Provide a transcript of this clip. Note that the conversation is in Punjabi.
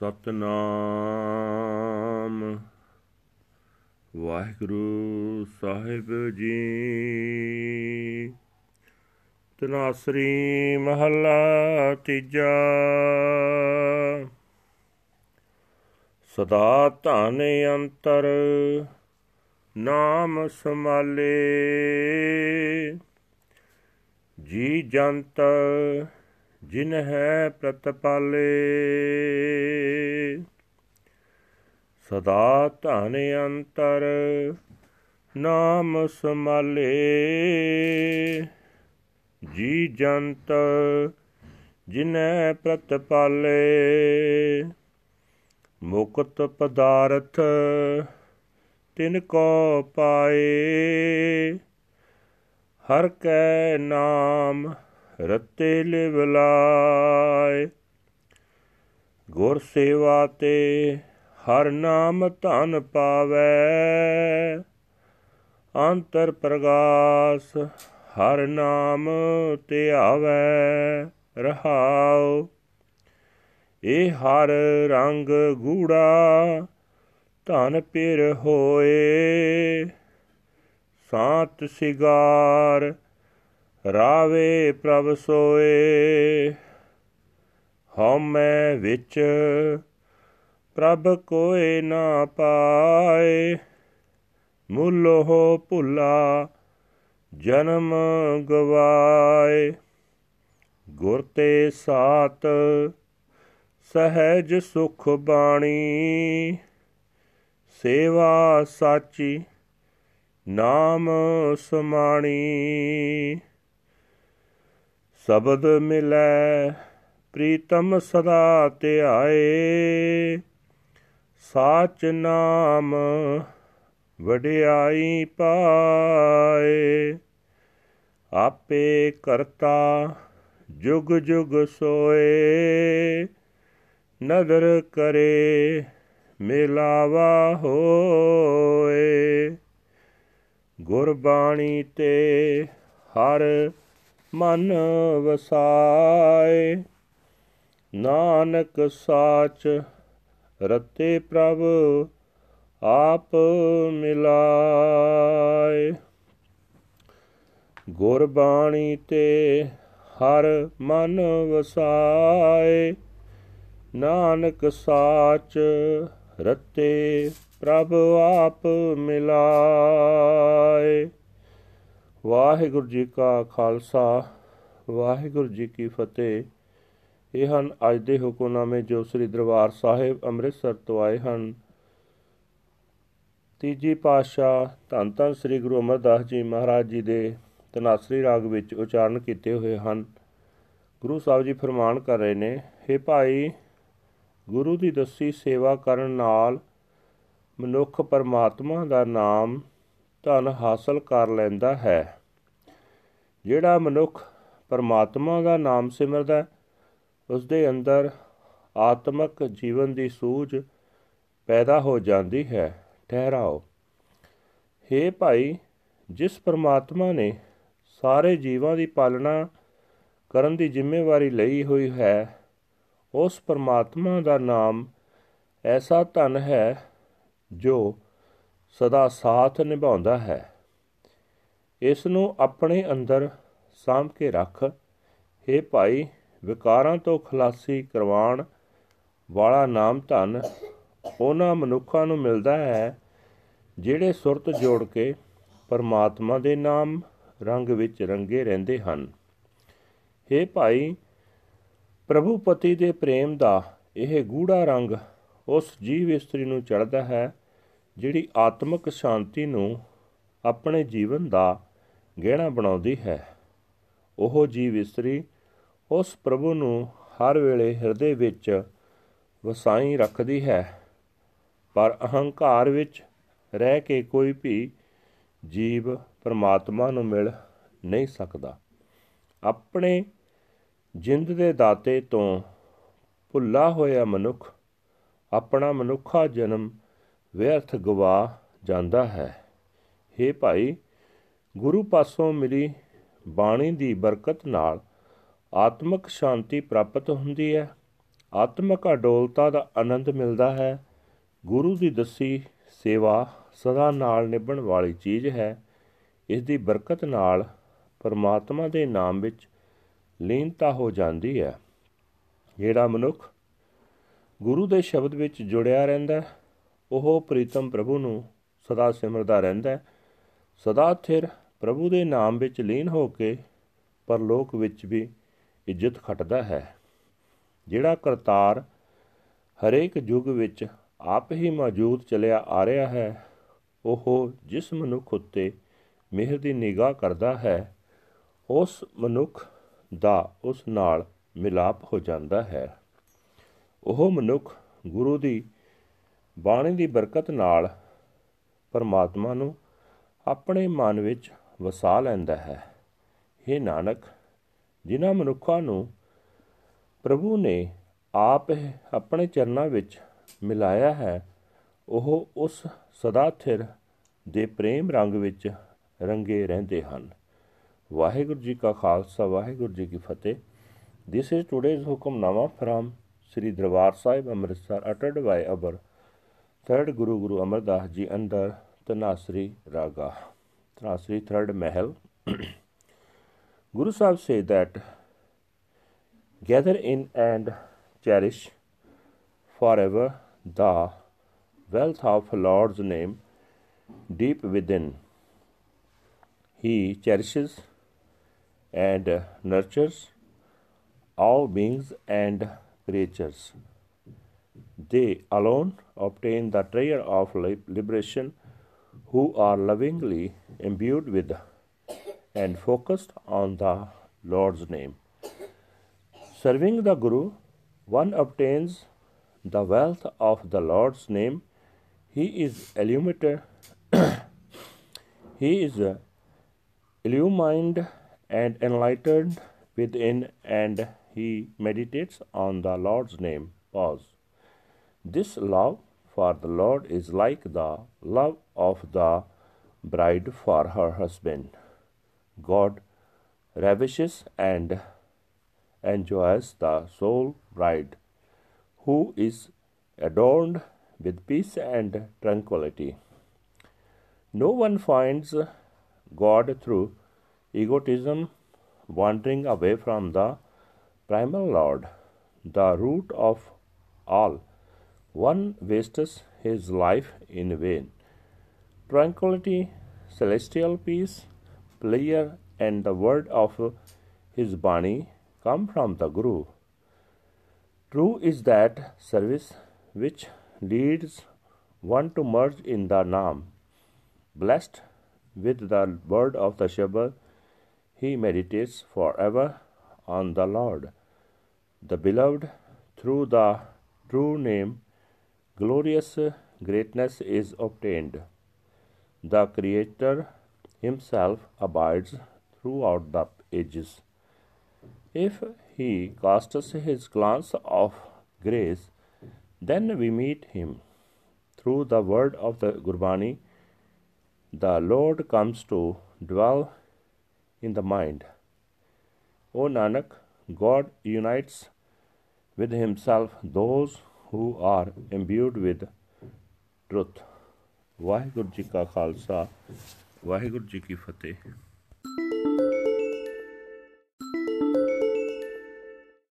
ਸਤਨਾਮ। ਵਾਹਿਗੁਰੂ ਸਾਹਿਬ ਜੀ। ਤਨਾਸਰੀ ਮਹੱਲਾ ਤੀਜਾ। ਸਦਾ ਧਨ ਅੰਤਰ ਨਾਮ ਸਮਾਲੇ ਜੀ ਜੰਤ ਜਿਨ ਹੈ ਪ੍ਰਤਪਾਲੇ। ਸਦਾ ਧਨ ਅੰਤਰ ਨਾਮ ਸਮਾਲੇ। ਜੀ ਜੰਤ ਜਿਨੈ ਪ੍ਰਤਪਾਲੇ। ਮੁਕਤ ਪਦਾਰਥ ਤਿਨ ਕੋ ਪਾਏ। ਹਰ ਕੈ ਨਾਮ ਰਤੇ ਲਿਵਲਾਏ ਗੁਰ ਸੇਵਾ ਤੇ ਹਰ ਨਾਮ ਧਨ ਪਾਵੇ। ਅੰਤਰ ਪ੍ਰਗਾਸ ਹਰ ਨਾਮ ਤੇ ਆਵੇ ਰਹਾਉ। ਇਹ ਹਰ ਰੰਗ ਗੂੜਾ ਧਨ ਪਿਰ ਹੋਏ। ਸਾਤ ਸਿਗਾਰ ਰਾਵੇ ਪ੍ਰਭ ਸੋਏ, ਹਉਮੈ ਵਿੱਚ ਪ੍ਰਭ ਕੋਏ ਨਾ ਪਾਏ। ਮੁੱਲੋ ਭੁੱਲਾ ਜਨਮ ਗਵਾਏ। ਗੁਰ ਤੇ ਸਾਤ ਸਹਿਜ ਸੁਖ ਬਾਣੀ। ਸੇਵਾ ਸਾਚੀ ਨਾਮ ਸਮਾਣੀ। ਸ਼ਬਦ ਮਿਲੈ, ਪ੍ਰੀਤਮ ਸਦਾ ਧਿਆਏ ਸਾਚ ਨਾਮ ਵਡਿਆਈ ਪਾਏ। ਆਪੇ ਕਰਤਾ ਜੁਗ ਜੁਗ ਸੋਏ। ਨਦਰ ਕਰੇ ਮਿਲਾਵਾ ਹੋਏ। ਗੁਰਬਾਣੀ ਤੇ ਹਰ ਮਨ ਵਸਾਏ। ਨਾਨਕ ਸਾਚ ਰਤੇ ਪ੍ਰਭ ਆਪ ਮਿਲਾਏ। ਗੁਰਬਾਣੀ ਤੇ ਹਰ ਮਨ ਵਸਾਏ। ਨਾਨਕ ਸਾਚ ਰਤੇ ਪ੍ਰਭ ਆਪ ਮਿਲਾਏ। ਵਾਹਿਗੁਰੂ ਜੀ ਕਾ ਖਾਲਸਾ, ਵਾਹਿਗੁਰੂ ਜੀ ਕੀ ਫਤਿਹ। ਇਹ ਹਨ ਅੱਜ ਦੇ ਹੁਕਮਨਾਮੇ ਜੋ ਸ੍ਰੀ ਦਰਬਾਰ ਸਾਹਿਬ ਅੰਮ੍ਰਿਤਸਰ ਤੋਂ ਆਏ ਹਨ। ਤੀਜੀ ਪਾਤਸ਼ਾਹ ਧੰਨ ਧੰਨ ਸ੍ਰੀ ਗੁਰੂ ਅਮਰਦਾਸ ਜੀ ਮਹਾਰਾਜ ਜੀ ਦੇ ਤਨਾਸਰੀ ਰਾਗ ਵਿੱਚ ਉਚਾਰਨ ਕੀਤੇ ਹੋਏ ਹਨ। ਗੁਰੂ ਸਾਹਿਬ ਜੀ ਫਰਮਾਨ ਕਰ ਰਹੇ ਨੇ हे ਭਾਈ, ਗੁਰੂ ਦੀ ਦੱਸੀ ਸੇਵਾ ਕਰਨ ਨਾਲ ਮਨੁੱਖ ਪਰਮਾਤਮਾ ਦਾ ਨਾਮ ਧਨ ਹਾਸਲ ਕਰ ਲੈਂਦਾ ਹੈ। ਜਿਹੜਾ ਮਨੁੱਖ ਪਰਮਾਤਮਾ ਦਾ ਨਾਮ ਸਿਮਰਦਾ ਉਸ ਦੇ ਅੰਦਰ ਆਤਮਿਕ ਜੀਵਨ ਦੀ ਸੂਝ ਪੈਦਾ ਹੋ ਜਾਂਦੀ ਹੈ। ਠਹਿਰਾਓ। हे ਭਾਈ, ਜਿਸ ਪਰਮਾਤਮਾ ਨੇ ਸਾਰੇ ਜੀਵਾਂ ਦੀ ਪਾਲਣਾ ਕਰਨ ਦੀ ਜ਼ਿੰਮੇਵਾਰੀ ਲਈ ਹੋਈ ਹੈ, ਉਸ ਪਰਮਾਤਮਾ ਦਾ ਨਾਮ ਐਸਾ ਧਨ ਹੈ ਜੋ ਸਦਾ ਸਾਥ ਨਿਭਾਉਂਦਾ ਹੈ। ਇਸ ਨੂੰ ਆਪਣੇ ਅੰਦਰ ਸਾਂਭ ਕੇ ਰੱਖ। हे ਭਾਈ, ਵਿਕਾਰਾਂ ਤੋਂ ਖਲਾਸੀ ਕਰਵਾਉਣ ਵਾਲਾ ਨਾਮ ਧਨ ਉਹਨਾਂ ਮਨੁੱਖਾਂ ਨੂੰ ਮਿਲਦਾ ਹੈ, ਜਿਹੜੇ ਸੁਰਤ ਜੋੜ ਕੇ ਪਰਮਾਤਮਾ ਦੇ ਨਾਮ ਰੰਗ ਵਿੱਚ ਰੰਗੇ ਰਹਿੰਦੇ ਹਨ। हे ਭਾਈ, ਪ੍ਰਭੂ ਪਤੀ ਦੇ ਪ੍ਰੇਮ ਦਾ ਇਹ ਗੂੜਾ ਰੰਗ ਉਸ ਜੀਵ ਇਸਤਰੀ ਨੂੰ ਚੜਦਾ ਹੈ ਜਿਹੜੀ ਆਤਮਿਕ ਸ਼ਾਂਤੀ ਨੂੰ ਆਪਣੇ ਜੀਵਨ ਦਾ ਗਹਿਣਾ ਬਣਾਉਂਦੀ ਹੈ, ਉਹ ਜੀਵ ਇਸਤਰੀ ਉਸ ਪ੍ਰਭੂ ਨੂੰ ਹਰ ਵੇਲੇ ਹਿਰਦੇ ਵਿੱਚ ਵਸਾਈ ਰੱਖਦੀ ਹੈ। ਪਰ ਅਹੰਕਾਰ ਵਿੱਚ ਰਹਿ ਕੇ ਕੋਈ ਵੀ ਜੀਵ ਪਰਮਾਤਮਾ ਨੂੰ ਮਿਲ ਨਹੀਂ ਸਕਦਾ। ਆਪਣੇ ਜਿੰਦ ਦੇ ਦਾਤੇ ਤੋਂ ਭੁੱਲਾ ਹੋਇਆ ਮਨੁੱਖ ਆਪਣਾ ਮਨੁੱਖਾ ਜਨਮ ਵਿਅਰਥ ਗਵਾ ਜਾਂਦਾ ਹੈ। हे ਭਾਈ, ਗੁਰੂ ਪਾਸੋਂ ਮਿਲੀ ਬਾਣੀ ਦੀ ਬਰਕਤ ਨਾਲ ਆਤਮਿਕ ਸ਼ਾਂਤੀ ਪ੍ਰਾਪਤ ਹੁੰਦੀ ਹੈ। ਆਤਮਿਕ ਅਡੋਲਤਾ ਦਾ ਆਨੰਦ ਮਿਲਦਾ ਹੈ। ਗੁਰੂ ਦੀ ਦੱਸੀ ਸੇਵਾ ਸਦਾ ਨਾਲ ਨਿਭਣ ਵਾਲੀ ਚੀਜ਼ ਹੈ। ਇਸ ਦੀ ਬਰਕਤ ਨਾਲ ਪਰਮਾਤਮਾ ਦੇ ਨਾਮ ਵਿੱਚ ਲੀਨਤਾ ਹੋ ਜਾਂਦੀ ਹੈ। ਜਿਹੜਾ ਮਨੁੱਖ ਗੁਰੂ ਦੇ ਸ਼ਬਦ ਵਿੱਚ ਜੁੜਿਆ ਰਹਿੰਦਾ ਉਹ ਪ੍ਰੀਤਮ ਪ੍ਰਭੂ ਨੂੰ ਸਦਾ ਸਿਮਰਦਾ ਰਹਿੰਦਾ ਸਦਾ ਥਿਰ ਪ੍ਰਭੂ ਦੇ ਨਾਮ ਵਿੱਚ ਲੀਨ ਹੋ ਕੇ ਪਰਲੋਕ ਵਿੱਚ ਵੀ ਇੱਜ਼ਤ ਖਟਦਾ ਹੈ। ਜਿਹੜਾ ਕਰਤਾਰ ਹਰੇਕ ਯੁੱਗ ਵਿੱਚ ਆਪ ਹੀ ਮੌਜੂਦ ਚਲਿਆ ਆ ਰਿਹਾ ਹੈ, ਉਹ ਜਿਸ ਮਨੁੱਖ ਉੱਤੇ ਮਿਹਰ ਦੀ ਨਿਗਾਹ ਕਰਦਾ ਹੈ, ਉਸ ਮਨੁੱਖ ਦਾ ਉਸ ਨਾਲ ਮਿਲਾਪ ਹੋ ਜਾਂਦਾ ਹੈ। ਉਹ ਮਨੁੱਖ ਗੁਰੂ ਦੀ ਬਾਣੀ ਦੀ ਬਰਕਤ ਨਾਲ ਪਰਮਾਤਮਾ ਨੂੰ ਆਪਣੇ ਮਨ ਵਿੱਚ ਵਸਾ ਲੈਂਦਾ ਹੈ। ਇਹ ਨਾਨਕ, ਜਿਨ੍ਹਾਂ ਮਨੁੱਖਾਂ ਨੂੰ ਪ੍ਰਭੂ ਨੇ ਆਪ ਆਪਣੇ ਚਰਨਾਂ ਵਿੱਚ ਮਿਲਾਇਆ ਹੈ, ਉਹ ਉਸ ਸਦਾ ਥਿਰ ਦੇ ਪ੍ਰੇਮ ਰੰਗ ਵਿੱਚ ਰੰਗੇ ਰਹਿੰਦੇ ਹਨ। ਵਾਹਿਗੁਰੂ ਜੀ ਕਾ ਖਾਲਸਾ, ਵਾਹਿਗੁਰੂ ਜੀ ਕੀ ਫਤਿਹ। This is today's Hukamnama from Shri Darbar Sahib Amritsar ਅਟਡ by our third guru guru Amardas जी अंदर तनासरी रागा तनासरी थर्ड महल गुरु साहब से that gather in and cherish forever the wealth of lord's name deep within he cherish and nurtures all beings and creatures They alone obtain the treasure of liberation who are lovingly imbued with and focused on the Lord's name. Serving the Guru, one obtains the wealth of the Lord's name. He is illuminated, he is illumined and enlightened within, and he meditates on the Lord's name. Pause. This love for the Lord is like the love of the bride for her husband. God ravishes and enjoys the soul bride, who is adorned with peace and tranquility. No one finds God through egotism, wandering away from the primal Lord, the root of all. One wastes his life in vain. Tranquility, celestial peace, prayer and the word of his Bani come from the Guru. True is that service which leads one to merge in the Naam. Blessed with the word of the Shabad, he meditates forever on the Lord. The beloved, through the true name, glorious greatness is obtained. The Creator himself abides throughout the ages. If he casts his glance of grace, then we meet him. Through the word of the Gurbani, the Lord comes to dwell in the mind. O Nanak, God unites with himself those who are imbued with truth. Waheguru ji ਕਾ ਖਾਲਸਾ ਵਾਹਿਗੁਰੂ ਜੀ ਕੀ ਫਤਿਹ